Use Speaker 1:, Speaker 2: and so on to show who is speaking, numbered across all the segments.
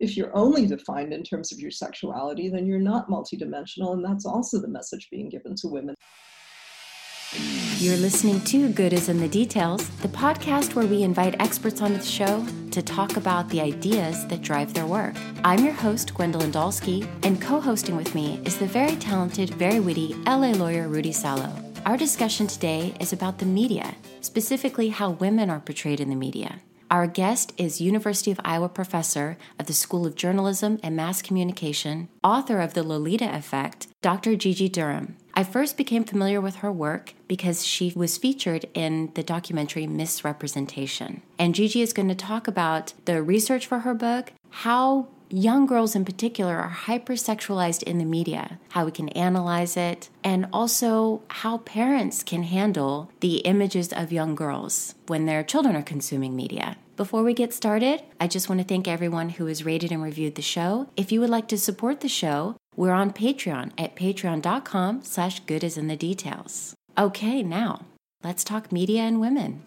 Speaker 1: if you're only defined in terms of your sexuality, then you're not multidimensional. And that's also the message being given to women.
Speaker 2: You're listening to Good is in the Details, the podcast where we invite experts onto the show to talk about the ideas that drive their work. I'm your host, Gwendolyn Dolske, and co hosting with me is the very talented, very witty LA lawyer Rudy Salo. Our discussion today is about the media, specifically how women are portrayed in the media. Our guest is University of Iowa professor of the School of Journalism and Mass Communication, author of The Lolita Effect, Dr. Gigi Durham. I first became familiar with her work because she was featured in the documentary Miss Representation. And Gigi is going to talk about the research for her book, how young girls in particular are hypersexualized in the media, how we can analyze it, and also how parents can handle the images of young girls when their children are consuming media. Before we get started, I just want to thank everyone who has rated and reviewed the show. If you would like to support the show, we're on Patreon at patreon.com slash good as in the details. Okay, now let's talk media and women.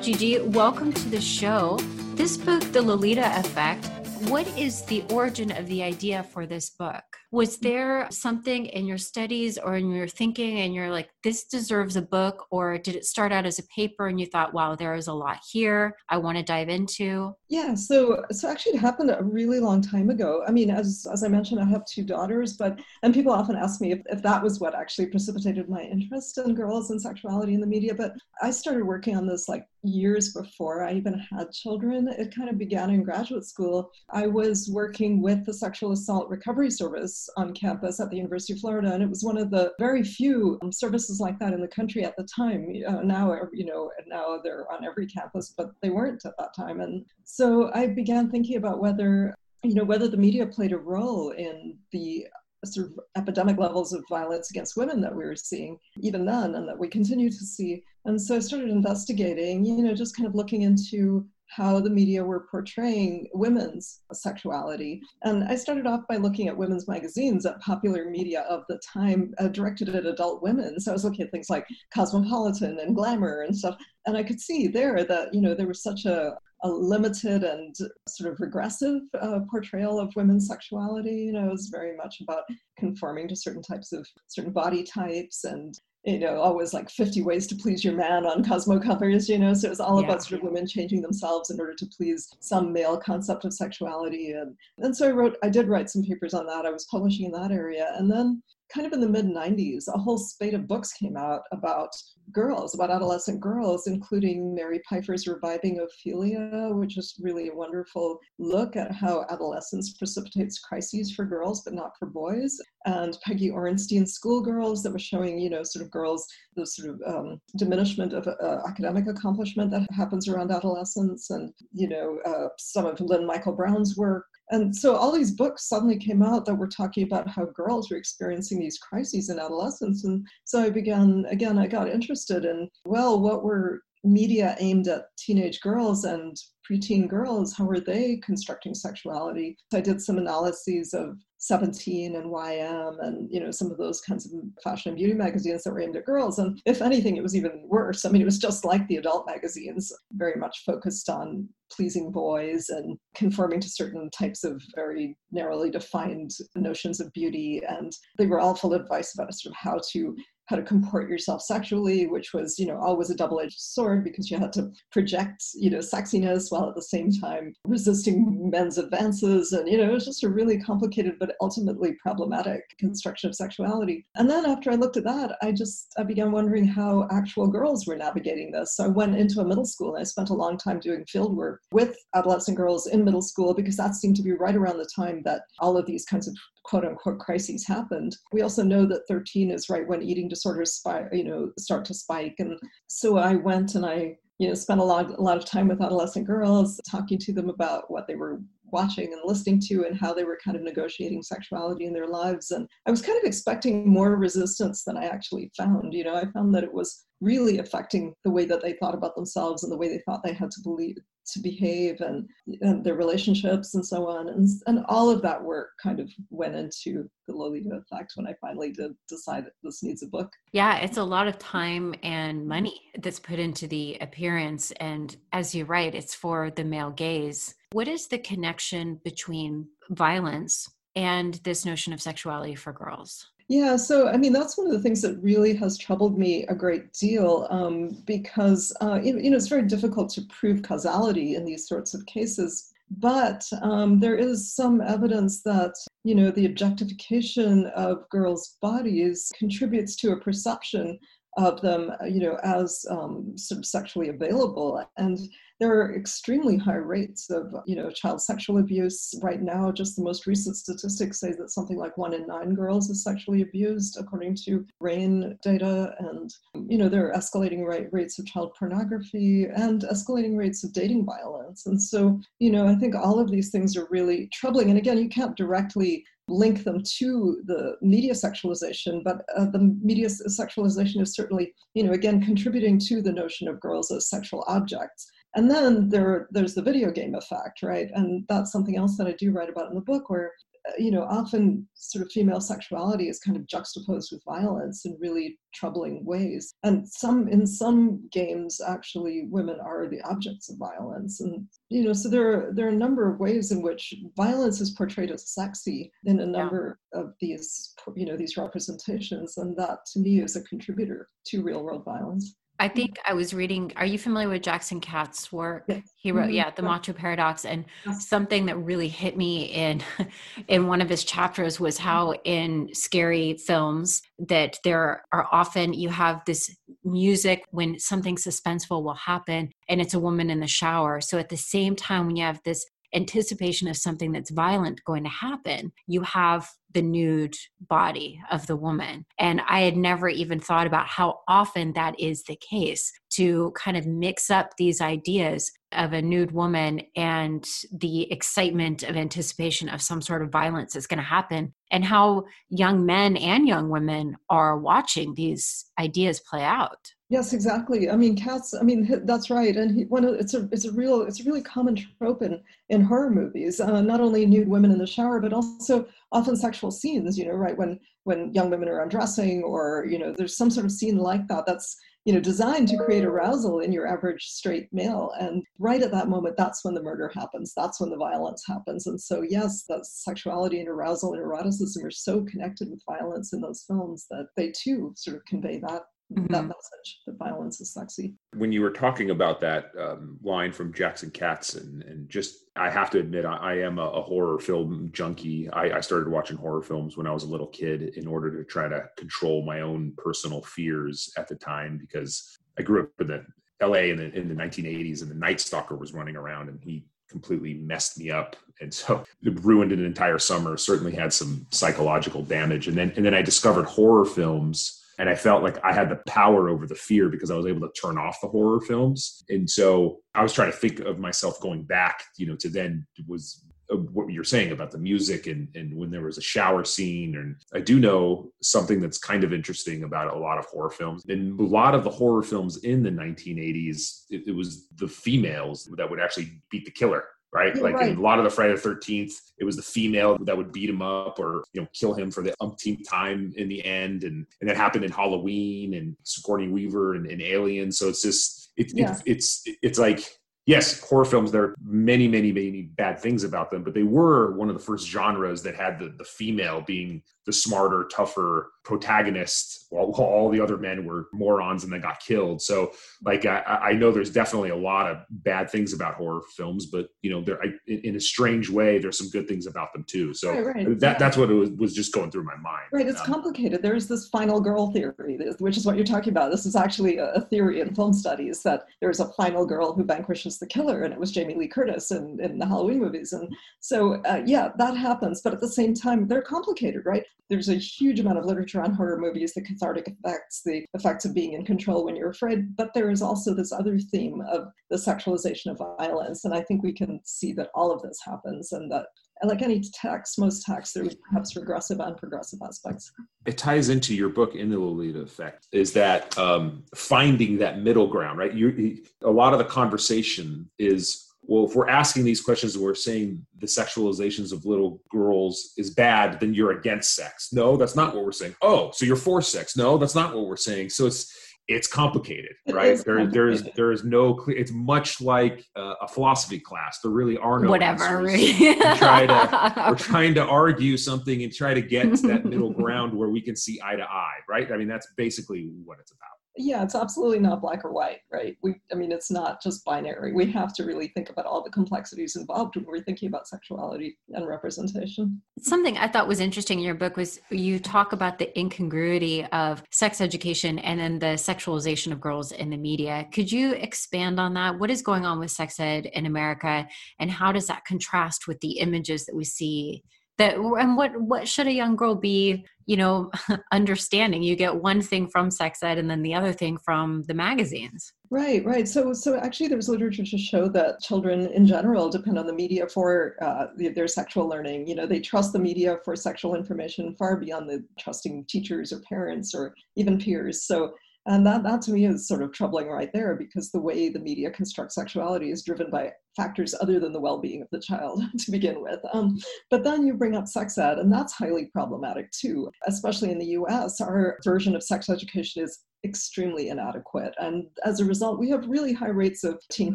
Speaker 2: Gigi, welcome to the show. This book, The Lolita Effect, what is the origin of the idea for this book? Was there something in your studies or in your thinking and you're like, this deserves a book? Or did it start out as a paper and you thought, wow, there is a lot here I want to dive into?
Speaker 1: Yeah, so so actually it happened a really long time ago. I mean, as as I mentioned, I have two daughters, but and people often ask me if, if that was what actually precipitated my interest in girls and sexuality in the media. But I started working on this like years before I even had children. It kind of began in graduate school. I was working with the Sexual Assault Recovery Service on campus at the University of Florida, and it was one of the very few um, services like that in the country at the time. Uh, now, you know, now they're on every campus, but they weren't at that time. And so I began thinking about whether, you know, whether the media played a role in the sort of epidemic levels of violence against women that we were seeing even then and that we continue to see. And so I started investigating, you know, just kind of looking into how the media were portraying women's sexuality. And I started off by looking at women's magazines at popular media of the time uh, directed at adult women. So I was looking at things like Cosmopolitan and Glamour and stuff. And I could see there that, you know, there was such a, a limited and sort of regressive uh, portrayal of women's sexuality. You know, it was very much about conforming to certain types of certain body types and you know, always like 50 ways to please your man on Cosmo covers, you know. So it was all yeah. about sort of women changing themselves in order to please some male concept of sexuality. And, and so I wrote, I did write some papers on that. I was publishing in that area. And then kind of in the mid 90s, a whole spate of books came out about girls, about adolescent girls, including Mary Pipher's Reviving Ophelia, which is really a wonderful look at how adolescence precipitates crises for girls, but not for boys. And Peggy Orenstein's Schoolgirls, that was showing, you know, sort of girls, the sort of um, diminishment of uh, academic accomplishment that happens around adolescence, and, you know, uh, some of Lyn Mikel Brown's work and so all these books suddenly came out that were talking about how girls were experiencing these crises in adolescence. And so I began, again, I got interested in, well, what were media aimed at teenage girls and preteen girls, how were they constructing sexuality? I did some analyses of 17 and YM and you know some of those kinds of fashion and beauty magazines that were aimed at girls. And if anything, it was even worse. I mean, it was just like the adult magazines, very much focused on pleasing boys and conforming to certain types of very narrowly defined notions of beauty. And they were all full of advice about sort of how to how to comport yourself sexually, which was, you know, always a double-edged sword because you had to project, you know, sexiness while at the same time resisting men's advances. And, you know, it was just a really complicated but ultimately problematic construction of sexuality. And then after I looked at that, I just I began wondering how actual girls were navigating this. So I went into a middle school and I spent a long time doing field work with adolescent girls in middle school because that seemed to be right around the time that all of these kinds of quote unquote crises happened. We also know that 13 is right when eating disorders spike, you know, start to spike. And so I went and I, you know, spent a lot, a lot of time with adolescent girls, talking to them about what they were watching and listening to and how they were kind of negotiating sexuality in their lives. And I was kind of expecting more resistance than I actually found. You know, I found that it was really affecting the way that they thought about themselves and the way they thought they had to believe to behave and, and their relationships and so on. And, and all of that work kind of went into the Lolita effect when I finally did decide this needs a book.
Speaker 3: Yeah, it's a lot of time and money that's put into the appearance. And as you write, it's for the male gaze. What is the connection between violence and this notion of sexuality for girls?
Speaker 1: Yeah, so I mean, that's one of the things that really has troubled me a great deal um, because, uh, you, know, it's very difficult to prove causality in these sorts of cases. But um, there is some evidence that, you know, the objectification of girls' bodies contributes to a perception of them, you know, as um, sort of sexually available. And there are extremely high rates of you know child sexual abuse. Right now just the most recent statistics say that something like one in nine girls is sexually abused according to RAINN data. And you know there are escalating rates of child pornography and escalating rates of dating violence. And so you know i think all of these things are really troubling. And again you can't directly link them to the media sexualization, but uh, the media sexualization is certainly, you know, again, contributing to the notion of girls as sexual objects. And then there, there's the video game effect, right? And that's something else that I do write about in the book, where you know often sort of female sexuality is kind of juxtaposed with violence in really troubling ways. And some in some games, actually, women are the objects of violence. And you know, so there are there are a number of ways in which violence is portrayed as sexy in a number yeah. of these you know these representations, and that to me is a contributor to real world violence.
Speaker 3: I think I was reading. Are you familiar with Jackson Katz's work? Yes. He wrote, mm-hmm. yeah, the Macho Paradox, and something that really hit me in in one of his chapters was how in scary films that there are often you have this music when something suspenseful will happen, and it's a woman in the shower. So at the same time, when you have this anticipation of something that's violent going to happen, you have the nude body of the woman. And I had never even thought about how often that is the case to kind of mix up these ideas of a nude woman and the excitement of anticipation of some sort of violence that's going to happen, and how young men and young women are watching these ideas play out.
Speaker 1: Yes, exactly. I mean, Katz. I mean, that's right. And he, one, it's a, it's a real, it's a really common trope in in horror movies. Uh, not only nude women in the shower, but also often sexual scenes. You know, right when when young women are undressing, or you know, there's some sort of scene like that. That's you know designed to create arousal in your average straight male. And right at that moment, that's when the murder happens. That's when the violence happens. And so, yes, that sexuality and arousal and eroticism are so connected with violence in those films that they too sort of convey that mm-hmm. that message that violence is sexy.
Speaker 4: When you were talking about that um, line from Jackson Katz, and, and just, I have to admit, I, I am a, a, horror film junkie. I, I, started watching horror films when I was a little kid in order to try to control my own personal fears at the time because I grew up in the LA in the, in the 1980s and the Night Stalker was running around and he completely messed me up and so it ruined an entire summer certainly had some psychological damage and then and then i discovered horror films and I felt like I had the power over the fear because I was able to turn off the horror films. And so I was trying to think of myself going back, you know, to then was uh, what you're saying about the music and, and when there was a shower scene. And I do know something that's kind of interesting about a lot of horror films. And a lot of the horror films in the 1980s, it, it was the females that would actually beat the killer right? like right. in a lot of the Friday the Thirteenth, it was the female that would beat him up or you know kill him for the umpteenth time in the end, and and that happened in Halloween and Sigourney Weaver and, and Alien. So it's just it, yeah. it, it's it's like yes, horror films, there are many, many, many bad things about them, but they were one of the first genres that had the, the female being the smarter, tougher protagonist, while all the other men were morons and then got killed. So, like, I, I know there's definitely a lot of bad things about horror films, but you know, there I, in a strange way, there's some good things about them too. So right, right. that yeah. that's what it was, was just going through my mind.
Speaker 1: Right, it's um, complicated. There's this final girl theory, which is what you're talking about. This is actually a theory in film studies that there's a final girl who vanquishes the killer, and it was Jamie Lee Curtis in, in the Halloween movies. And so, uh, yeah, that happens. But at the same time, they're complicated, right? There's a huge amount of literature on horror movies, the cathartic effects, the effects of being in control when you're afraid. But there is also this other theme of the sexualization of violence. And I think we can see that all of this happens and that like any text, most texts, there's perhaps regressive and progressive aspects.
Speaker 4: It ties into your book in the Lolita effect, is that um, finding that middle ground, right? You, a lot of the conversation is well, if we're asking these questions we're saying the sexualizations of little girls is bad, then you're against sex. No, that's not what we're saying. Oh, so you're for sex. No, that's not what we're saying. So it's it's complicated, right? There, complicated. there's there is no clear. It's much like uh, a philosophy class. There really are no
Speaker 2: whatever.
Speaker 4: We're, trying to, we're trying to argue something and try to get to that middle ground where we can see eye to eye, right? I mean, that's basically what it's about
Speaker 1: yeah it's absolutely not black or white right? We i mean it's not just binary. We have to really think about all the complexities involved when we're thinking about sexuality and representation.
Speaker 2: Something i thought was interesting in your book was you talk about the incongruity of sex education and then the sexualization of girls in the media. Could you expand on that? What is going on with sex ed in america and how does that contrast with the images that we see that and what what should a young girl be you know understanding? You get one thing from sex ed and then the other thing from the magazines.
Speaker 1: Right right. So so actually there's literature to show that children in general depend on the media for uh, their sexual learning. You know they trust the media for sexual information far beyond the trusting teachers or parents or even peers. So and that, that to me is sort of troubling right there because the way the media constructs sexuality is driven by factors other than the well-being of the child to begin with. Um, but then you bring up sex ed, and that's highly problematic too, especially in the US. Our version of sex education is extremely inadequate. And as a result, we have really high rates of teen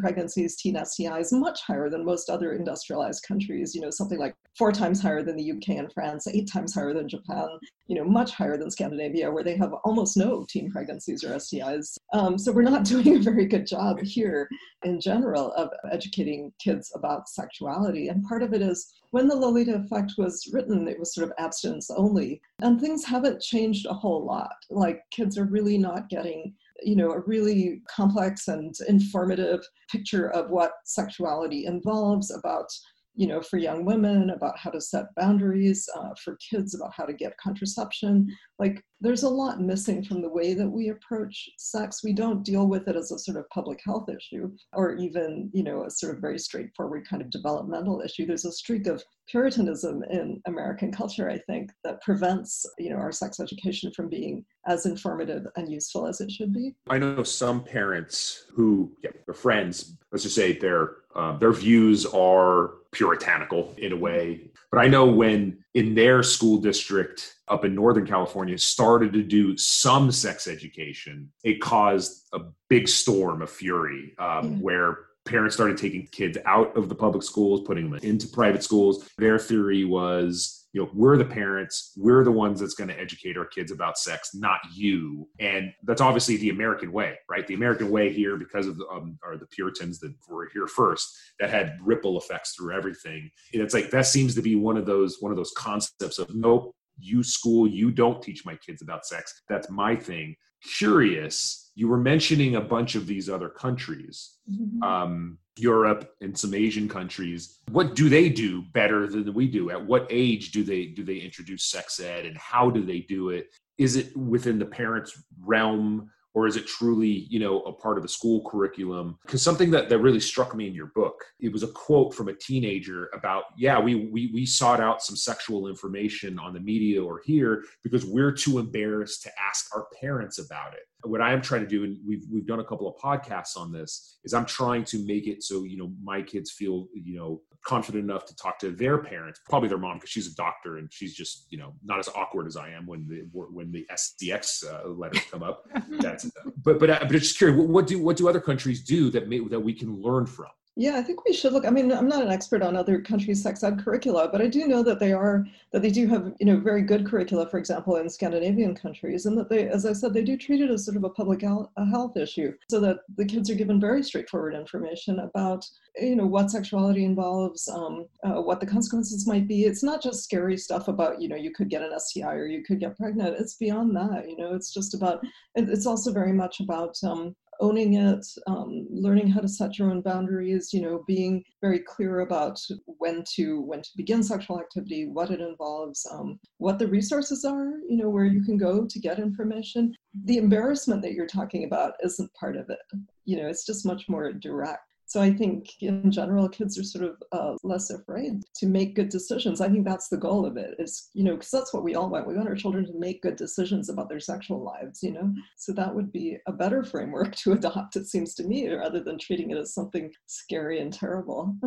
Speaker 1: pregnancies, teen STIs, much higher than most other industrialized countries, you know, something like four times higher than the UK and France, eight times higher than Japan, you know, much higher than Scandinavia, where they have almost no teen pregnancies or STIs. Um, so we're not doing a very good job here in general of educating kids about sexuality. And part of it is when the Lolita Effect was written, it was sort of abstinence only. And things haven't changed a whole lot. Like kids are really not getting you know a really complex and informative picture of what sexuality involves about you know, for young women about how to set boundaries, uh, for kids about how to get contraception. Like, there's a lot missing from the way that we approach sex. We don't deal with it as a sort of public health issue or even, you know, a sort of very straightforward kind of developmental issue. There's a streak of Puritanism in American culture, I think, that prevents, you know, our sex education from being as informative and useful as it should be.
Speaker 4: I know some parents who, yeah, their friends, let's just say their uh, their views are puritanical in a way. But I know when in their school district up in Northern California started to do some sex education, it caused a big storm of fury um, where parents started taking kids out of the public schools, putting them into private schools. Their theory was you know we're the parents we're the ones that's going to educate our kids about sex not you. And that's obviously the american way right? The american way here because of the um, are the puritans that were here first that had ripple effects through everything. And it's like that seems to be one of those one of those concepts of nope you school you don't teach my kids about sex. That's my thing. Curious you were mentioning a bunch of these other countries. Mm-hmm. um, Europe and some Asian countries. What do they do better than we do? At what age do they do they introduce sex ed and how do they do it? Is it within the parents' realm or is it truly you know a part of the school curriculum because something that, that really struck me in your book it was a quote from a teenager about yeah we, we we sought out some sexual information on the media or here because we're too embarrassed to ask our parents about it what i'm trying to do and we've we've done a couple of podcasts on this is i'm trying to make it so you know my kids feel you know confident enough to talk to their parents, probably their mom, because she's a doctor and she's just you know not as awkward as I am when the when the SDX uh, letters come up. That's but but uh, but just curious, what do what do other countries do that may, that we can learn from?
Speaker 1: Yeah, I think we should look. I mean, I'm not an expert on other countries' sex ed curricula, but I do know that they are that they do have you know very good curricula, for example, in Scandinavian countries, and that they, as I said, they do treat it as sort of a public health issue, so that the kids are given very straightforward information about you know what sexuality involves, um, uh, what the consequences might be. It's not just scary stuff about you know you could get an STI or you could get pregnant. It's beyond that. You know, it's just about. It's also very much about um, owning it, um, learning how to set your own boundaries, you know, being very clear about when to when to begin sexual activity, what it involves, um, what the resources are, you know, where you can go to get information. The embarrassment that you're talking about isn't part of it. You know, it's just much more direct. So I think in general, kids are sort of uh, less afraid to make good decisions. I think that's the goal of it is, you know, because that's what we all want. We want our children to make good decisions about their sexual lives, you know? So that would be a better framework to adopt, it seems to me, rather than treating it as something scary and terrible.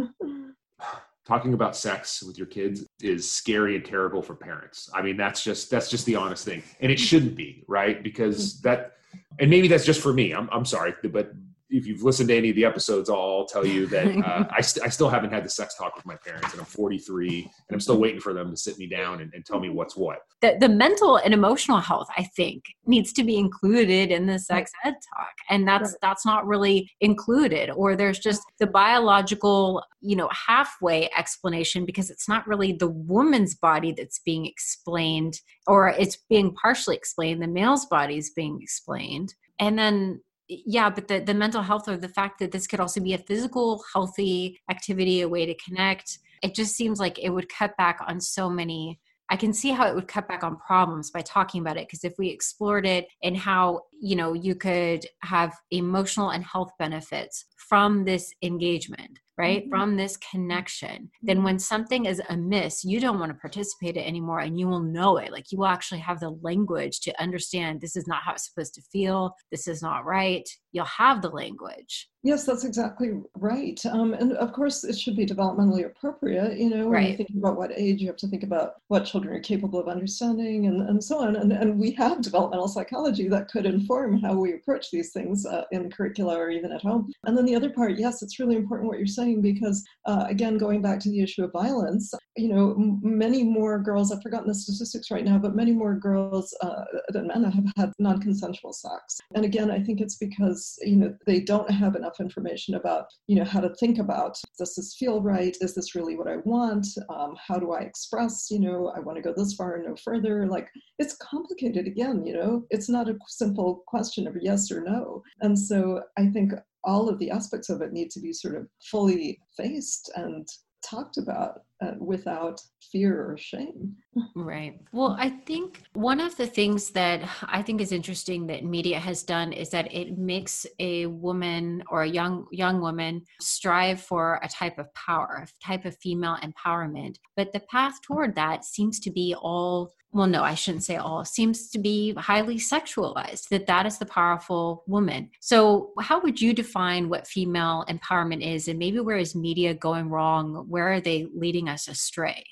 Speaker 4: talking about sex with your kids is scary and terrible for parents. I mean, that's just that's just the honest thing, and it shouldn't be, right? Because mm-hmm. that, and maybe that's just for me. I'm I'm sorry, but if you've listened to any of the episodes, I'll tell you that uh, I, st- I still haven't had the sex talk with my parents, and I'm 43, and I'm still waiting for them to sit me down and, and tell me what's what.
Speaker 3: The, the mental and emotional health, I think, needs to be included in the sex ed talk, and that's that's not really included. Or there's just the biological, you know, halfway explanation because it's not really the woman's body that's being explained, or it's being partially explained. The male's body is being explained, and then yeah but the, the mental health or the fact that this could also be a physical healthy activity a way to connect it just seems like it would cut back on so many I can see how it would cut back on problems by talking about it because if we explored it and how, you know, you could have emotional and health benefits from this engagement, right? Mm-hmm. From this connection, then mm-hmm. when something is amiss, you don't want to participate it anymore and you will know it. Like you will actually have the language to understand this is not how it's supposed to feel. This is not right. You'll have the language.
Speaker 1: Yes, that's exactly right. Um, and of course, it should be developmentally appropriate. You know, when
Speaker 3: right.
Speaker 1: you're thinking about what age, you have to think about what children are capable of understanding and, and so on. And, and we have developmental psychology that could inform how we approach these things uh, in curricula or even at home. And then the other part, yes, it's really important what you're saying because, uh, again, going back to the issue of violence, you know, many more girls, I've forgotten the statistics right now, but many more girls uh, than men have had non consensual sex. And again, I think it's because, you know, they don't have enough enough information about you know how to think about does this feel right? Is this really what i want? Um, how do i express you know i want to go this far and no further? Like it's complicated again you know? It's not a simple question of yes or no. And so i think all of the aspects of it need to be sort of fully faced and talked about uh, without fear or shame.
Speaker 3: Right. Well, I think one of the things that I think is interesting that media has done is that it makes a woman or a young young woman strive for a type of power, a type of female empowerment. But the path toward that seems to be all well no i shouldn't say all seems to be highly sexualized that that is the powerful woman so how would you define what female empowerment is and maybe where is media going wrong where are they leading us astray.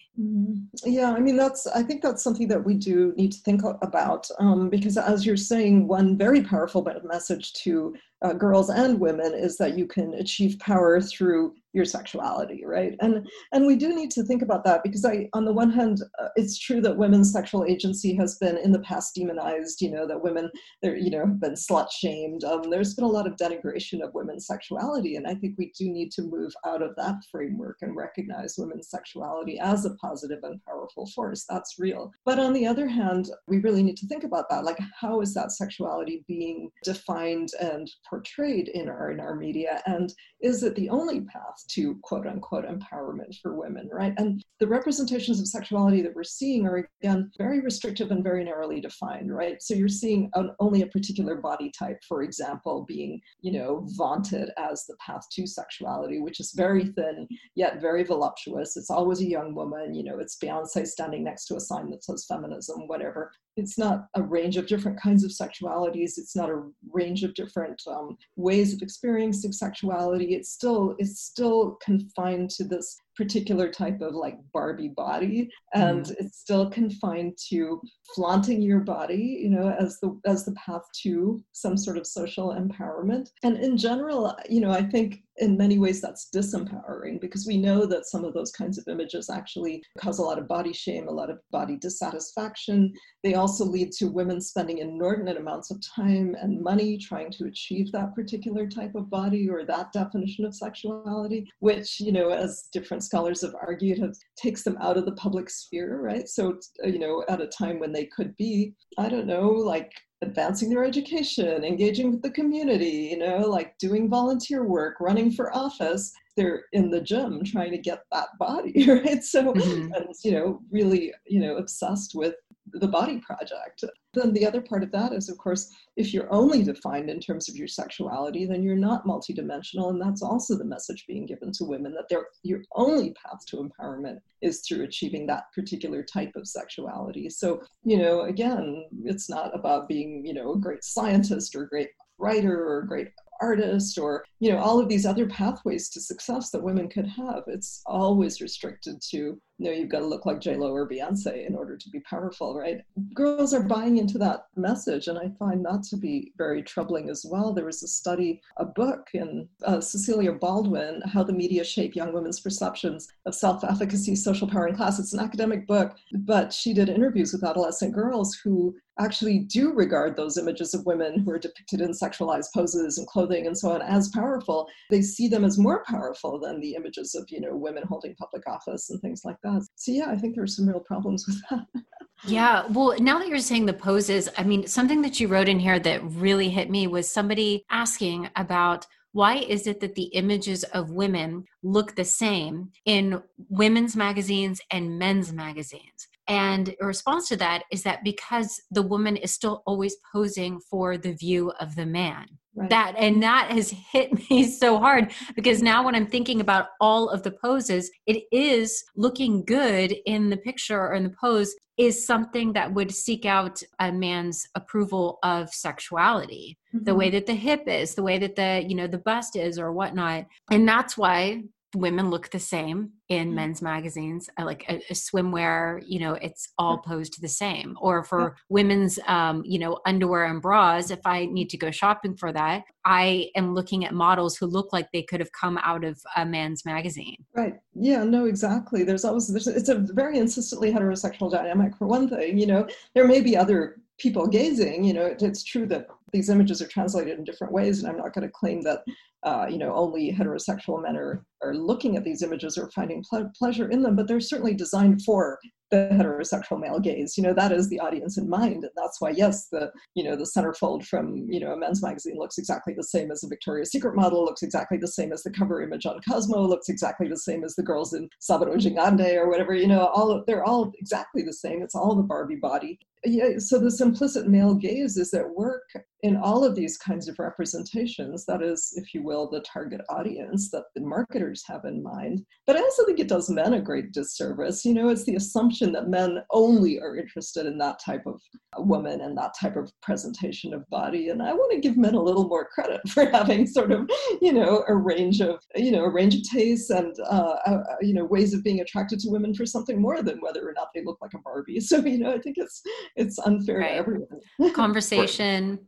Speaker 1: Yeah, I mean, that's, I think that's something that we do need to think about um, because, as you're saying, one very powerful message to uh, girls and women is that you can achieve power through your sexuality, right? And and we do need to think about that because I, on the one hand, uh, it's true that women's sexual agency has been in the past demonized. You know that women, they're you know have been slut shamed. Um, there's been a lot of denigration of women's sexuality, and I think we do need to move out of that framework and recognize women's sexuality as a positive and powerful force. That's real. But on the other hand, we really need to think about that. Like, how is that sexuality being defined and portrayed in our in our media? And is it the only path to quote unquote empowerment for women, right? And the representations of sexuality that we're seeing are again very restrictive and very narrowly defined, right? So you're seeing an, only a particular body type, for example, being, you know, vaunted as the path to sexuality, which is very thin yet very voluptuous. It's always a young woman, you know, it's Beyonce standing next to a sign that says feminism, whatever. It's not a range of different kinds of sexualities. It's not a range of different um, ways of experiencing sexuality. It's still it's still confined to this particular type of like Barbie body, and mm. it's still confined to flaunting your body, you know, as the as the path to some sort of social empowerment. And in general, you know, I think in many ways that's disempowering because we know that some of those kinds of images actually cause a lot of body shame, a lot of body dissatisfaction. They also lead to women spending inordinate amounts of time and money trying to achieve that particular type of body or that definition of sexuality, which, you know, as different scholars have argued, have, takes them out of the public sphere, right? So, you know, at a time when they could be, I don't know, like advancing their education, engaging with the community, you know, like doing volunteer work, running for office. They're in the gym trying to get that body, right? So, mm-hmm. and, you know, really, you know, obsessed with the body project. Then the other part of that is, of course, if you're only defined in terms of your sexuality, then you're not multidimensional. And that's also the message being given to women that your only path to empowerment is through achieving that particular type of sexuality. So, you know, again, it's not about being, you know, a great scientist or a great writer or a great artist or you know all of these other pathways to success that women could have it's always restricted to know, you've got to look like J Lo or Beyonce in order to be powerful, right? Girls are buying into that message, and I find that to be very troubling as well. There was a study, a book in uh, Cecilia Baldwin, How the Media Shape Young Women's Perceptions of Self-Efficacy, Social Power, and Class. It's an academic book, but she did interviews with adolescent girls who actually do regard those images of women who are depicted in sexualized poses and clothing and so on as powerful. They see them as more powerful than the images of, you know, women holding public office and things like that So yeah, I think there's some real problems with that.
Speaker 3: yeah. Well, now that you're saying the poses, I mean, something that you wrote in here that really hit me was somebody asking about why is it that the images of women look the same in women's magazines and men's magazines? And a response to that is that because the woman is still always posing for the view of the man. Right. That and that has hit me so hard because now when I'm thinking about all of the poses, it is looking good in the picture or in the pose is something that would seek out a man's approval of sexuality. Mm-hmm. The way that the hip is, the way that the, you know, the bust is or whatnot. And that's why women look the same in mm-hmm. men's magazines uh, like a, a, swimwear you know it's all posed the same. Or for women's um, you know underwear and bras if i need to go shopping for that i am looking at models who look like they could have come out of a man's magazine.
Speaker 1: Right. Yeah no exactly. There's always there's, it's a very insistently heterosexual dynamic for one thing you know. There may be other people gazing you know it, it's true that these images are translated in different ways and i'm not going to claim that uh, you know, only heterosexual men are, are looking at these images or finding ple- pleasure in them, but they're certainly designed for the heterosexual male gaze. You know, that is the audience in mind. And that's why, yes, the, you know, the centerfold from, you know, a men's magazine looks exactly the same as a Victoria's Secret model, looks exactly the same as the cover image on Cosmo, looks exactly the same as the girls in Sabado Gigante or whatever, you know, all they're all exactly the same. It's all the Barbie body yeah, so this implicit male gaze is at work in all of these kinds of representations. That is, if you will, the target audience that the marketers have in mind. But I also think it does men a great disservice. You know, it's the assumption that men only are interested in that type of woman and that type of presentation of body. And I want to give men a little more credit for having sort of, you know, a range of, you know, a range of tastes and, uh, uh, you know, ways of being attracted to women for something more than whether or not they look like a Barbie. So, you know, I think it's it's unfair right. to everyone.
Speaker 3: Conversation.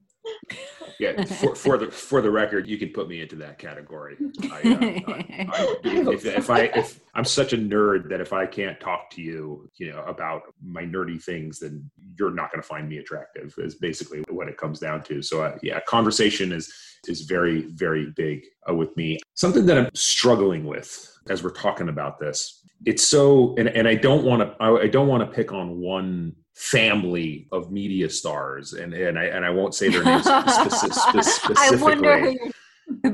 Speaker 4: Yeah, for, for, the for the record, you can put me into that category. I, uh, I, I, if, if, I if I'm such a nerd that if I can't talk to you, you know, about my nerdy things, then you're not going to find me attractive. Is basically what it comes down to. So uh, yeah, conversation is is very very big uh, with me. Something that I'm struggling with as we're talking about this. It's so, and, and I don't want to I, I don't want to pick on one family of media stars, and and I and I won't say their names specifically. I wonder.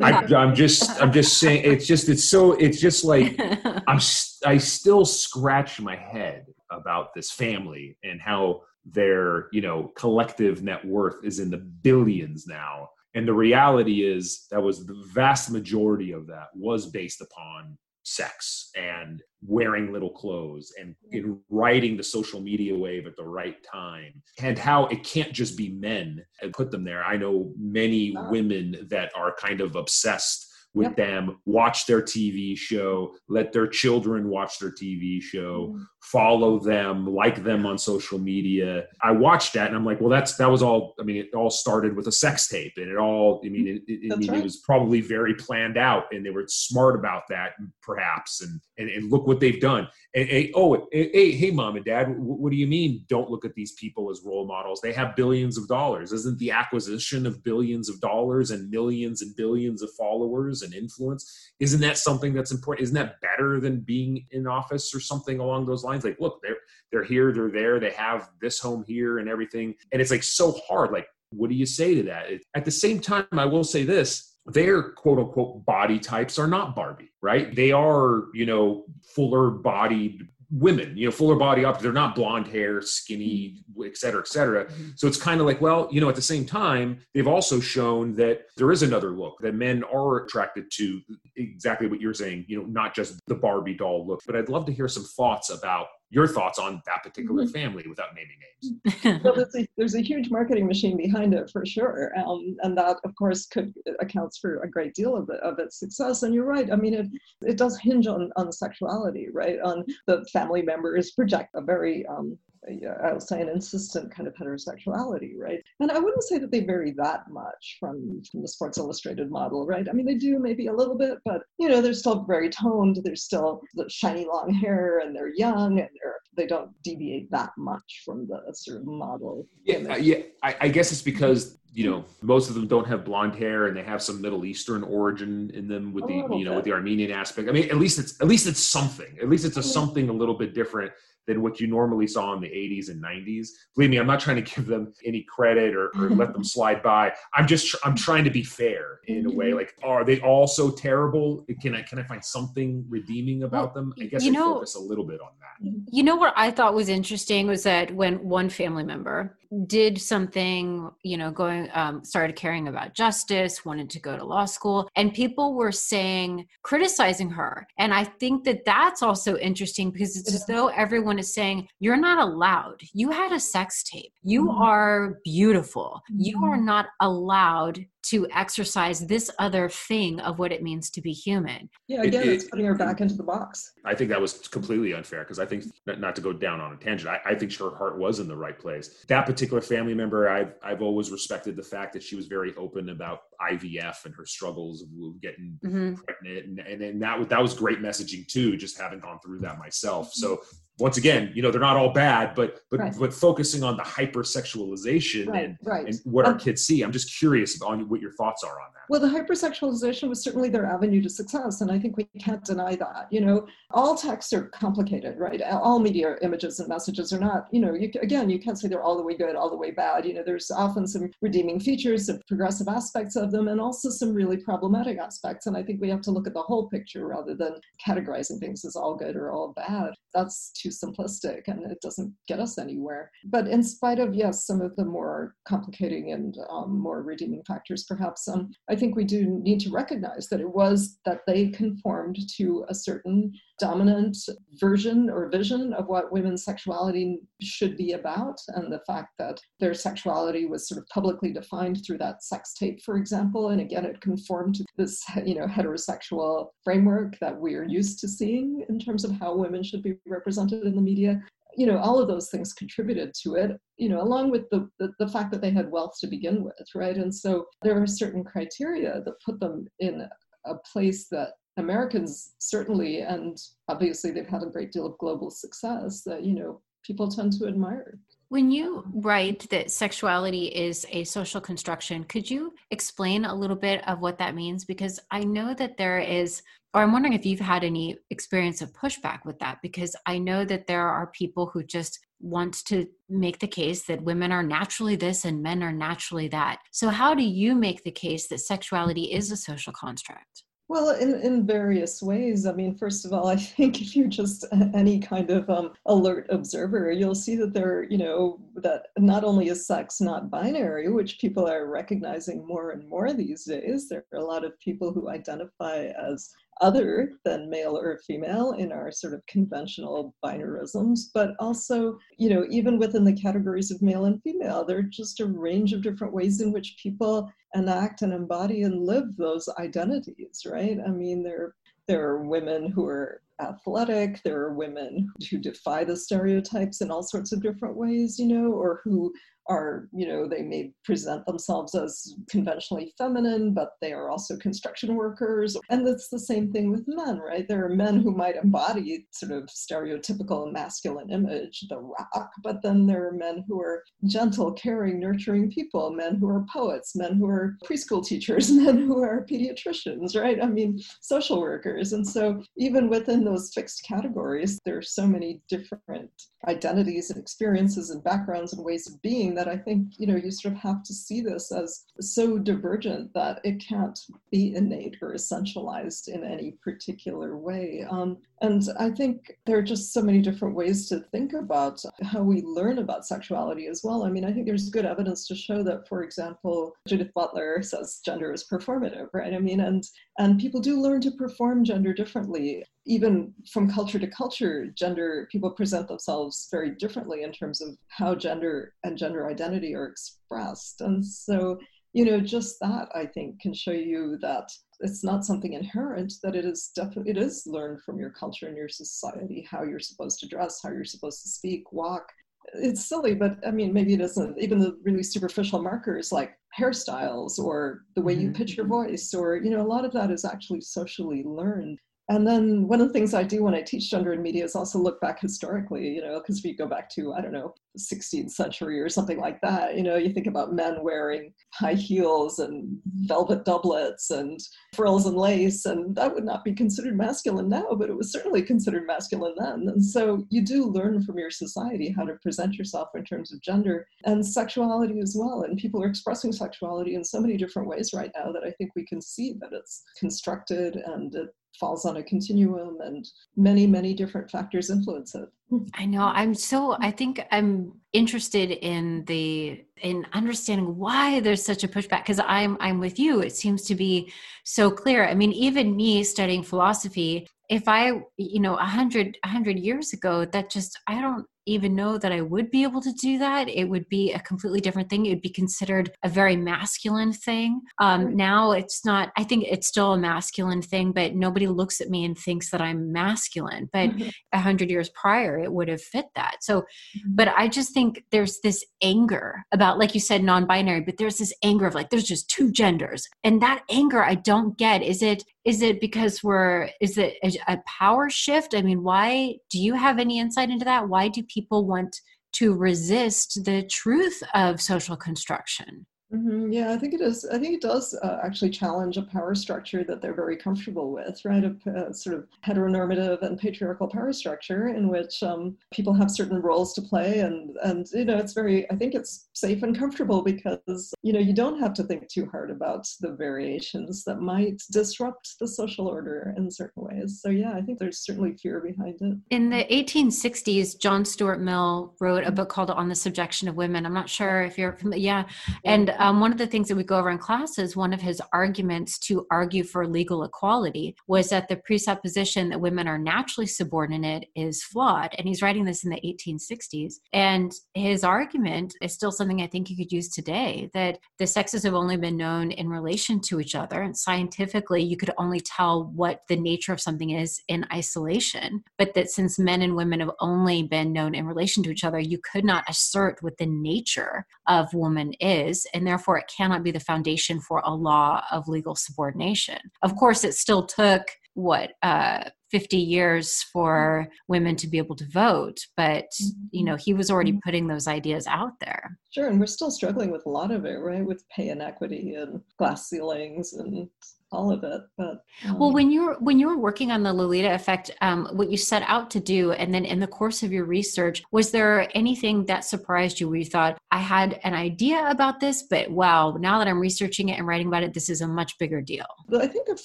Speaker 4: I, I'm just, I'm just saying, it's just, it's so, it's just like, I'm, I still scratch my head about this family and how their, you know, collective net worth is in the billions now. And the reality is that was the vast majority of that was based upon sex and wearing little clothes and in riding the social media wave at the right time and how it can't just be men and put them there i know many women that are kind of obsessed with yep. them, watch their TV show, let their children watch their TV show, mm. Follow them, like them on social media. I watched that and I'm like, well, that's that was all. I mean, it all started with a sex tape, and it all. I mean, it, it, I mean, right. it was probably very planned out, and they were smart about that, perhaps. And and, and look what they've done. And, and oh, hey, hey, mom and dad, what do you mean? Don't look at these people as role models. They have billions of dollars. Isn't the acquisition of billions of dollars and millions and billions of followers and influence isn't that something that's important isn't that better than being in office or something along those lines like look they're they're here they're there they have this home here and everything. And it's like so hard like what do you say to that? At the same time i will say this their quote unquote body types are not barbie right? They are you know fuller bodied women, you know, fuller body up. They're not blonde hair, skinny, et cetera, et cetera. Mm-hmm. So it's kind of like, well, you know, at the same time, they've also shown that there is another look that men are attracted to exactly what you're saying, you know, not just the Barbie doll look. But I'd love to hear some thoughts about your thoughts on that particular mm-hmm. family without naming
Speaker 1: names. well, there's a, there's a, huge marketing machine behind it for sure, um, and that of course could accounts for a great deal of, it, of its success. And you're right. I mean, it it does hinge on on sexuality, right? On the family members project a very um, Uh, I will say an insistent kind of heterosexuality, right? And I wouldn't say that they vary that much from, from the Sports Illustrated model, right? I mean, they do maybe a little bit, but you know, they're still very toned. They're still the shiny long hair, and they're young, and they're they don't deviate that much from the sort of model.
Speaker 4: Yeah, yeah. I, I guess it's because you know most of them don't have blonde hair and they have some middle eastern origin in them with the you know oh, bit. with the armenian aspect i mean at least it's at least it's something at least it's a something a little bit different than what you normally saw in the 80s and 90s. Believe me, I'm not trying to give them any credit or, or let them slide by. I'm just I'm trying to be fair in a way. Mm-hmm. Like, are they all so terrible? Can I can I find something redeeming about them? I guess
Speaker 3: you
Speaker 4: I
Speaker 3: know,
Speaker 4: focus a little bit on that.
Speaker 3: You know what I thought was interesting was that when one family member did something, you know, going, um, started caring about justice, wanted to go to law school, and people were saying, criticizing her. And I think that that's also interesting because it's as though everyone is saying, you're not allowed. You had a sex tape. You mm-hmm. are beautiful. Mm-hmm. You are not allowed to exercise this other thing of what it means to be human.
Speaker 1: Yeah, again, it, it, it's putting her back into the box.
Speaker 4: I think that was completely unfair because I think, not to go down on a tangent, I, I, think her heart was in the right place. That particular family member, I've, I've always respected the fact that she was very open about IVF and her struggles of getting mm-hmm. pregnant. And, and, and that, that was great messaging too, just having gone through that myself. So once again, you know, they're not all bad, but but right. but focusing on the hypersexualization right, and, right. and what um, our kids see. I'm just curious on what your thoughts are on that.
Speaker 1: Well, the hypersexualization was certainly their avenue to success, and I think we can't deny that. You know, all texts are complicated, right? All media images and messages are not. You know, you, again, you can't say they're all the way good, all the way bad. You know, there's often some redeeming features, some progressive aspects of them, and also some really problematic aspects. And I think we have to look at the whole picture rather than categorizing things as all good or all bad. That's too simplistic and it doesn't get us anywhere. But in spite of, yes, some of the more complicating and um, more redeeming factors, perhaps, um, I think we do need to recognize that it was that they conformed to a certain dominant version or vision of what women's sexuality should be about, and the fact that their sexuality was sort of publicly defined through that sex tape, for example. And again, it conformed to this, you know, heterosexual framework that we are used to seeing in terms of how women should be represented in the media. You know all of those things contributed to it you know along with the, the, the fact that they had wealth to begin with right? And so there are certain criteria that put them in a place that americans certainly and obviously they've had a great deal of global success that you know people tend to admire
Speaker 3: when you write that sexuality is a social construction, could you explain a little bit of what that means? Because I know that there is, or I'm wondering if you've had any experience of pushback with that, because I know that there are people who just want to make the case that women are naturally this and men are naturally that. So, how do you make the case that sexuality is a social construct?
Speaker 1: Well, in, in various ways. I mean, first of all, I think if you're just any kind of um, alert observer, you'll see that there, you know, that not only is sex not binary, which people are recognizing more and more these days, there are a lot of people who identify as other than male or female in our sort of conventional binarisms, but also, you know, even within the categories of male and female, there are just a range of different ways in which people enact and embody and live those identities, right? I mean, there, there are women who are athletic, there are women who defy the stereotypes in all sorts of different ways, you know, or who are, you know, they may present themselves as conventionally feminine, but they are also construction workers. And it's the same thing with men, right? There are men who might embody sort of stereotypical masculine image, the rock, but then there are men who are gentle, caring, nurturing people, men who are poets, men who are preschool teachers, men who are pediatricians, right? I mean, social workers. And so even within those fixed categories, there are so many different identities and experiences and backgrounds and ways of being that I think, you know, you sort of have to see this as so divergent that it can't be innate or essentialized in any particular way. Um, And I think there are just so many different ways to think about how we learn about sexuality as well. I mean, I think there's good evidence to show that, for example, Judith Butler says gender is performative, right? I mean, and and people do learn to perform gender differently. Even from culture to culture, gender people present themselves very differently in terms of how gender and gender identity are expressed. And so you know just that i think can show you that it's not something inherent that it is definitely it is learned from your culture and your society how you're supposed to dress how you're supposed to speak walk. It's silly but i mean maybe it isn't. Even the really superficial markers like hairstyles or the way you pitch your mm-hmm. voice or you know a lot of that is actually socially learned. And then one of the things I do when I teach gender and media is also look back historically, you know, because you go back to, I don't know, 16th century or something like that, you know, you think about men wearing high heels and velvet doublets and frills and lace, and that would not be considered masculine now, but it was certainly considered masculine then. And so you do learn from your society how to present yourself in terms of gender and sexuality as well. And people are expressing sexuality in so many different ways right now that I think we can see that it's constructed and it falls on a continuum and many many different factors influence it
Speaker 3: i know i'm so i think i'm interested in the in understanding why there's such a pushback because i'm i'm with you it seems to be so clear. I mean even me studying philosophy if i you know a hundred a hundred years ago that just i don't even know that I would be able to do that. It would be a completely different thing. It would be considered a very masculine thing. Um, now it's not, I think it's still a masculine thing, but nobody looks at me and thinks that I'm masculine. But mm-hmm. a mm-hmm. hundred years prior, it would have fit that. So, mm-hmm. but I just think there's this anger about, like you said, non binary, but there's this anger of like, there's just two genders. And that anger I don't get. Is it, is it because we're is it a, power shift? I mean why do you have any insight into that? Why do people want to resist the truth of social construction
Speaker 1: Mm-hmm. Yeah, I think it is. I think it does uh, actually challenge a power structure that they're very comfortable with, right? A, sort of heteronormative and patriarchal power structure in which um, people have certain roles to play, and and you know, it's very. I think it's safe and comfortable because you know you don't have to think too hard about the variations that might disrupt the social order in certain ways. So yeah, I think there's certainly fear behind it.
Speaker 3: In the 1860s, John Stuart Mill wrote a book called On the Subjection of Women. I'm not sure if you're familiar. Yeah, and um, Um, one of the things that we go over in classes, one of his arguments to argue for legal equality was that the presupposition that women are naturally subordinate is flawed. And he's writing this in the 1860s. And his argument is still something I think you could use today that the sexes have only been known in relation to each other. And scientifically, you could only tell what the nature of something is in isolation. But that since men and women have only been known in relation to each other, you could not assert what the nature of woman is. And and therefore it cannot be the foundation for a law of legal subordination. Of course, it still took what uh, 50 years for women to be able to vote but you know he was already putting those ideas out there.
Speaker 1: Sure and we're still struggling with a lot of it right with pay inequity and glass ceilings and all of it but
Speaker 3: um, well when you were when you were working on the lolita effect um, what you set out to do and then in the course of your research was there anything that surprised you where you thought i had an idea about this but wow now that i'm researching it and writing about it this is a much bigger deal
Speaker 1: i think the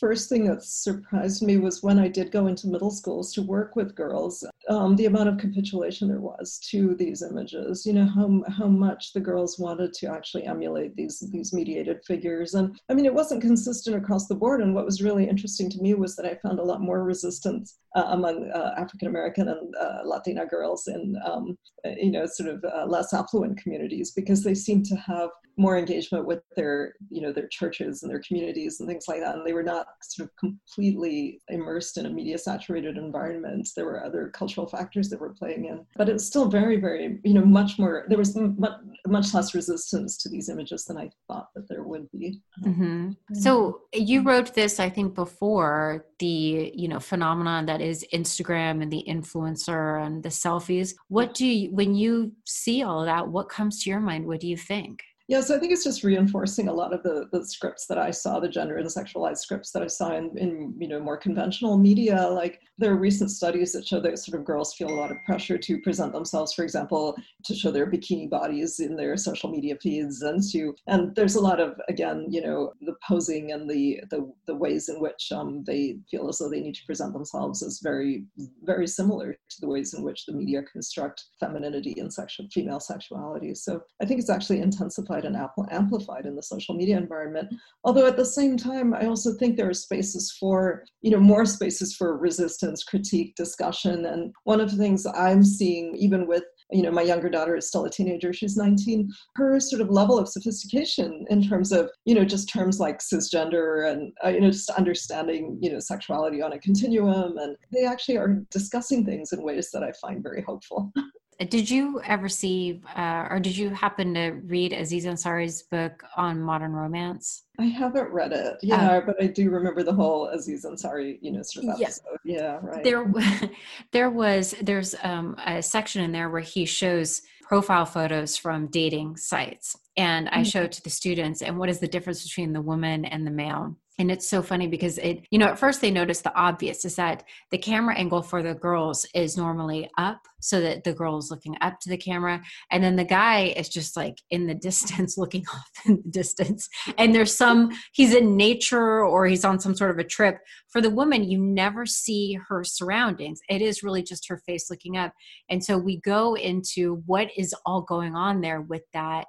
Speaker 1: first thing that surprised me was when i did go into middle schools to work with girls um, the amount of capitulation there was to these images you know how, how much the girls wanted to actually emulate these these mediated figures. And i mean it wasn't consistent across the board. And what was really interesting to me was that I found a lot more resistance uh, among uh, African American and uh, Latina girls in, um, you know, sort of uh, less affluent communities because they seemed to have more engagement with their, you know, their churches and their communities and things like that. And they were not sort of completely immersed in a media saturated environment. There were other cultural factors that were playing in, but it's still very, very, you know, much more. There was much, much less resistance to these images than I thought that there would be.
Speaker 3: Mm-hmm. So you wrote this, I think, before the you know phenomenon that is Instagram and the influencer and the selfies. What do you when you see all of that? What comes to your mind? What do you think?
Speaker 1: Yes, I think it's just reinforcing a lot of the, the scripts that I saw, the gender and sexualized scripts that I saw in, in you know more conventional media. Like there are recent studies that show that sort of girls feel a lot of pressure to present themselves, for example, to show their bikini bodies in their social media feeds and to and there's a lot of again, you know, the posing and the the, the ways in which um, they feel as though they need to present themselves is very very similar to the ways in which the media construct femininity and sexual female sexuality. So I think it's actually intensified and amplified in the social media environment. Although at the same time, I also think there are spaces for, you know, more spaces for resistance, critique, discussion. And one of the things I'm seeing, even with you know, my younger daughter is still a teenager. She's 19. Her sort of level of sophistication in terms of, you know, just terms like cisgender and, uh, you know, just understanding, you know, sexuality on a continuum. And they actually are discussing things in ways that I find very hopeful.
Speaker 3: Did you ever see, uh, or did you happen to read Aziz Ansari's book on modern romance?
Speaker 1: I haven't read it, yeah, um, but I do remember the whole Aziz Ansari, you know, sort of episode. Yeah, yeah right.
Speaker 3: There, there was there's um, a section in there where he shows profile photos from dating sites, and I mm-hmm. showed to the students, and what is the difference between the woman and the male? And it's so funny because it you know at first they notice the obvious is that the camera angle for the girls is normally up so that the girl is looking up to the camera. And then the guy is just like in the distance looking off in the distance. And there's some he's in nature or he's on some sort of a trip. For the woman you never see her surroundings. It is really just her face looking up. And so we go into what is all going on there with that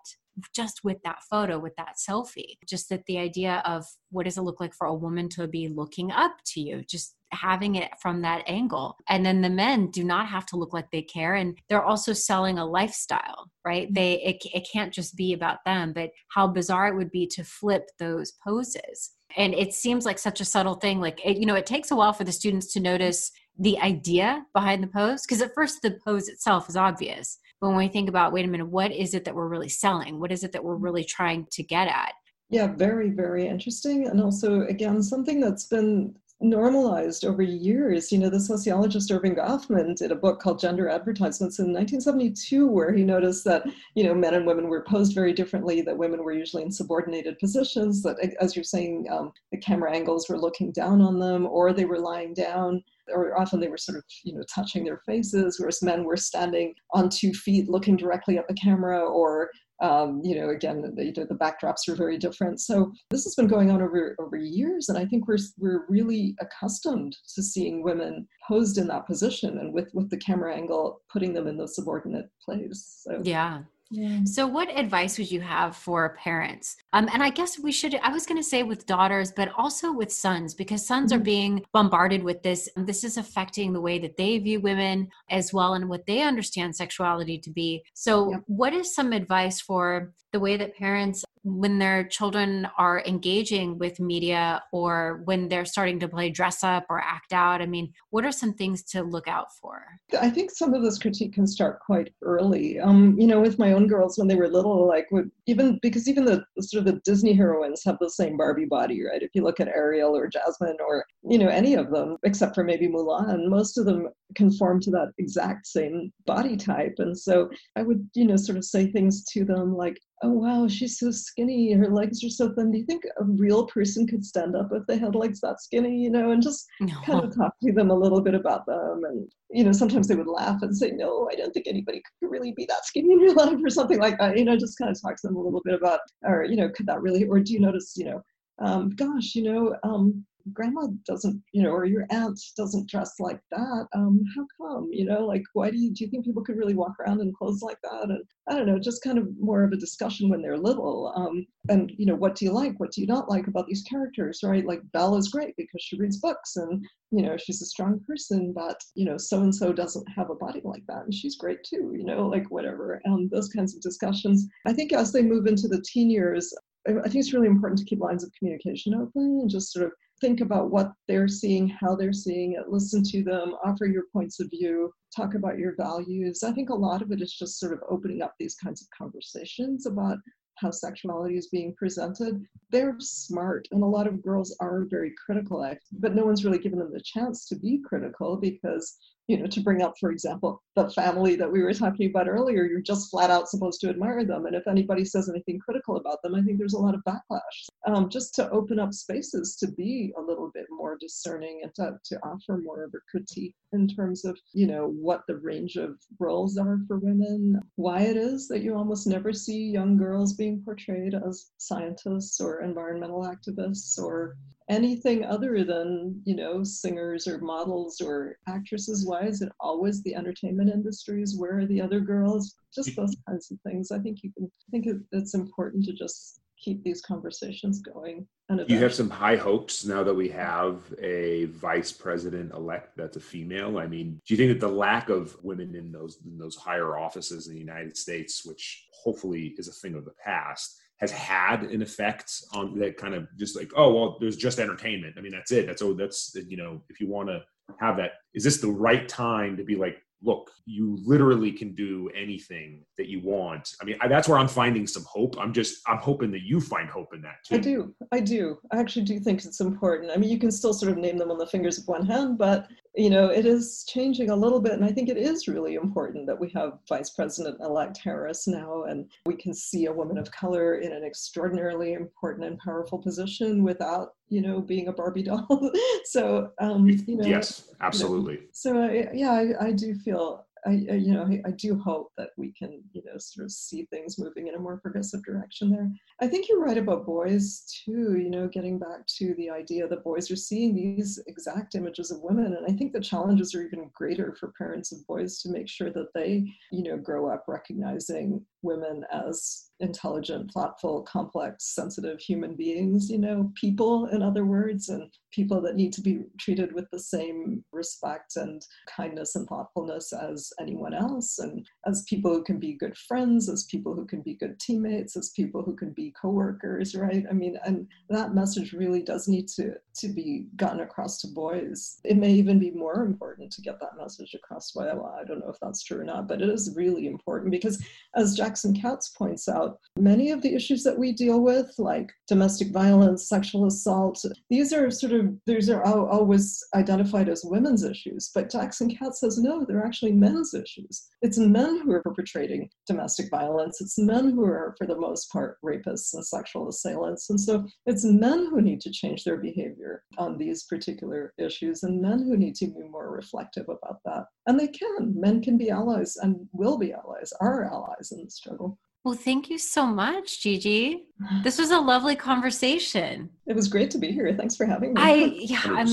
Speaker 3: just with that photo, with that selfie. Just that the idea of what does it look like for a woman to be looking up to you, just having it from that angle. And then the men do not have to look like they care. And they're also selling a lifestyle, right? Mm-hmm. They, it, it can't just be about them, but how bizarre it would be to flip those poses. And it seems like such a subtle thing. Like, it, you know, it takes a while for the students to notice the idea behind the pose because at first the pose itself is obvious but when we think about wait a minute what is it that we're really selling? What is it that we're really trying to get at?
Speaker 1: Yeah very very interesting. And also again something that's been normalized over years. You know, the sociologist Erving Goffman did a book called Gender Advertisements in 1972, where he noticed that, you know, men and women were posed very differently, that women were usually in subordinated positions, that, as you're saying, um, the camera angles were looking down on them or they were lying down or often they were sort of you know touching their faces whereas men were standing on two feet looking directly at the camera or um, you know again the, the backdrops are very different. So this has been going on over over years and i think we're we're really accustomed to seeing women posed in that position and with with the camera angle putting them in the subordinate place
Speaker 3: so yeah yeah. So, what advice would you have for parents? Um, and I guess we should, I was going to say with daughters, but also with sons, because sons mm-hmm. are being bombarded with this. This is affecting the way that they view women as well and what they understand sexuality to be. So, yeah. what is some advice for the way that parents when their children are engaging with media or when they're starting to play dress up or act out? I mean, what are some things to look out for?
Speaker 1: I think some of this critique can start quite early. Um, you know, with my own girls when they were little, like would even because even the sort of the Disney heroines have the same Barbie body, right? If you look at Ariel or Jasmine or you know any of them, except for maybe Mulan, most of them conform to that exact same body type. And so I would, you know, sort of say things to them like, oh wow she's so skinny her legs are so thin do you think a real person could stand up if they had legs that skinny you know and just no. kind of talk to them a little bit about them and you know sometimes they would laugh and say no i don't think anybody could really be that skinny in real life or something like that you know just kind of talk to them a little bit about or you know could that really or do you notice you know um, gosh you know um, grandma doesn't, you know, or your aunt doesn't dress like that. Um, how come? You know, like why do you do you think people could really walk around in clothes like that? And I don't know, just kind of more of a discussion when they're little. Um, and you know, what do you like? What do you not like about these characters? Right? Like Bella's great because she reads books and you know she's a strong person, but you know, so and so doesn't have a body like that, and she's great too. You know, like whatever. Um, those kinds of discussions. I think as they move into the teen years, I think it's really important to keep lines of communication open and just sort of think about what they're seeing, how they're seeing it, listen to them, offer your points of view, talk about your values. I think a lot of it is just sort of opening up these kinds of conversations about how sexuality is being presented. They're smart, and a lot of girls are very critical, but no one's really given them the chance to be critical because you know, to bring up, for example, the family that we were talking about earlier, you're just flat out supposed to admire them. And if anybody says anything critical about them, I think there's a lot of backlash. Um, just to open up spaces to be a little bit more discerning and to, to offer more of a critique in terms of, you know, what the range of roles are for women, why it is that you almost never see young girls being portrayed as scientists or environmental activists or anything other than you know singers or models or actresses why is it always the entertainment industries where are the other girls just those mm-hmm. kinds of things. I think you can I think it's important to just keep these conversations going
Speaker 4: and you have some high hopes now that we have a vice president elect that's a female? I mean do you think that the lack of women in those in those higher offices in the united states which hopefully is a thing of the past has had an effect on that kind of just like oh well there's just entertainment i mean that's it that's oh that's you know if you want to have that is this the right time to be like look, you literally can do anything that you want. I mean, I, that's where I'm finding some hope. I'm just, I'm hoping that you find hope in that too.
Speaker 1: I do. I do. I actually do think it's important. I mean, you can still sort of name them on the fingers of one hand, but you know, it is changing a little bit. And I think it is really important that we have Vice President elect Harris now, and we can see a woman of color in an extraordinarily important and powerful position without, you know, being a Barbie doll. so, um, you know,
Speaker 4: yes, absolutely.
Speaker 1: You know, so, I, yeah, I, I do feel I, you know, I, I, do hope that we can, you know, sort of see things moving in a more progressive direction there. I think you're right about boys too, you know, getting back to the idea that boys are seeing these exact images of women. And I think the challenges are even greater for parents of boys to make sure that they, you know, grow up recognizing women as intelligent, thoughtful, complex, sensitive human beings, you know, people, in other words, and people that need to be treated with the same respect and kindness and thoughtfulness as anyone else, and as people who can be good friends, as people who can be good teammates, as people who can be coworkers, right? I mean, and that message really does need to, to be gotten across to boys. It may even be more important to get that message across. Well, I don't know if that's true or not, but it is really important because, as Jackson Katz points out, many of the issues that we deal with, like domestic violence, sexual assault. These are sort of, these are always identified as women's issues, but Jackson Katz says no, they're actually men's issues. It's men who are perpetrating domestic violence. It's men who are, for the most part, rapists and sexual assailants. And so it's men who need to change their behavior on these particular issues and men who need to be more reflective about that. And they can. Men can be allies and will be allies, are allies in the struggle.
Speaker 3: Well, thank you so much, Gigi. This was a lovely conversation.
Speaker 1: It was great to be here. Thanks for having me.
Speaker 3: I yeah, I'm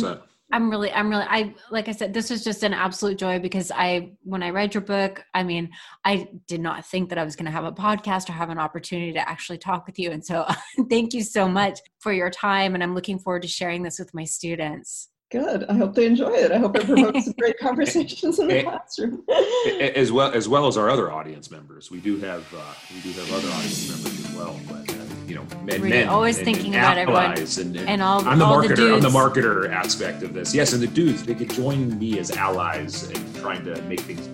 Speaker 3: I'm really I'm really I like I said this was just an absolute joy because I when I read your book, I mean, I did not think that I was going to have a podcast or have an opportunity to actually talk with you and so thank you so much for your time and I'm looking forward to sharing this with my students.
Speaker 1: Good. I hope they enjoy it. I hope it promotes some great conversations in the classroom.
Speaker 4: as well as well as our other audience members. We do have uh, we do have other audience members as well. But uh, you know, men, We're men
Speaker 3: always
Speaker 4: and,
Speaker 3: thinking
Speaker 4: and
Speaker 3: about everyone
Speaker 4: and,
Speaker 3: and, and all.
Speaker 4: I'm the
Speaker 3: all
Speaker 4: marketer.
Speaker 3: The
Speaker 4: I'm the marketer aspect of this. Yes, and the dudes they could join me as allies in trying to make things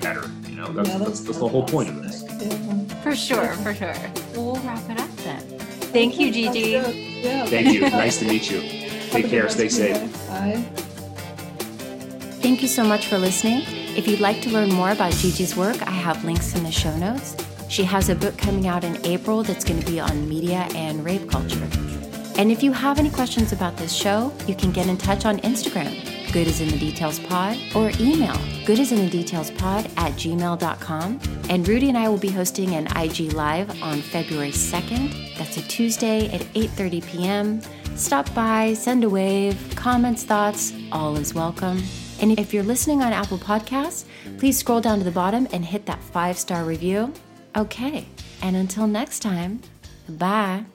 Speaker 4: better. You know, that's, yeah, that's, that's the whole point of this.
Speaker 3: Yeah. For sure, for sure. We'll wrap it up then. Thank you, Gigi.
Speaker 4: Yeah. Thank you. nice to meet you. Take care. Stay safe.
Speaker 1: Bye.
Speaker 2: Thank you so much for listening. If you'd like to learn more about Gigi's work, I have links in the show notes. She has a book coming out in April that's going to be on media and rape culture. And if you have any questions about this show, you can get in touch on Instagram, Good is in the Details Pod, or email Good is in the Details Pod at gmail.com. And Rudy and I will be hosting an IG Live on February 2nd. That's a Tuesday at 8:30 p.m. Stop by, send a wave, comments, thoughts, all is welcome. And if you're listening on Apple Podcasts, please scroll down to the bottom and hit that five star review. Okay, and until next time, bye.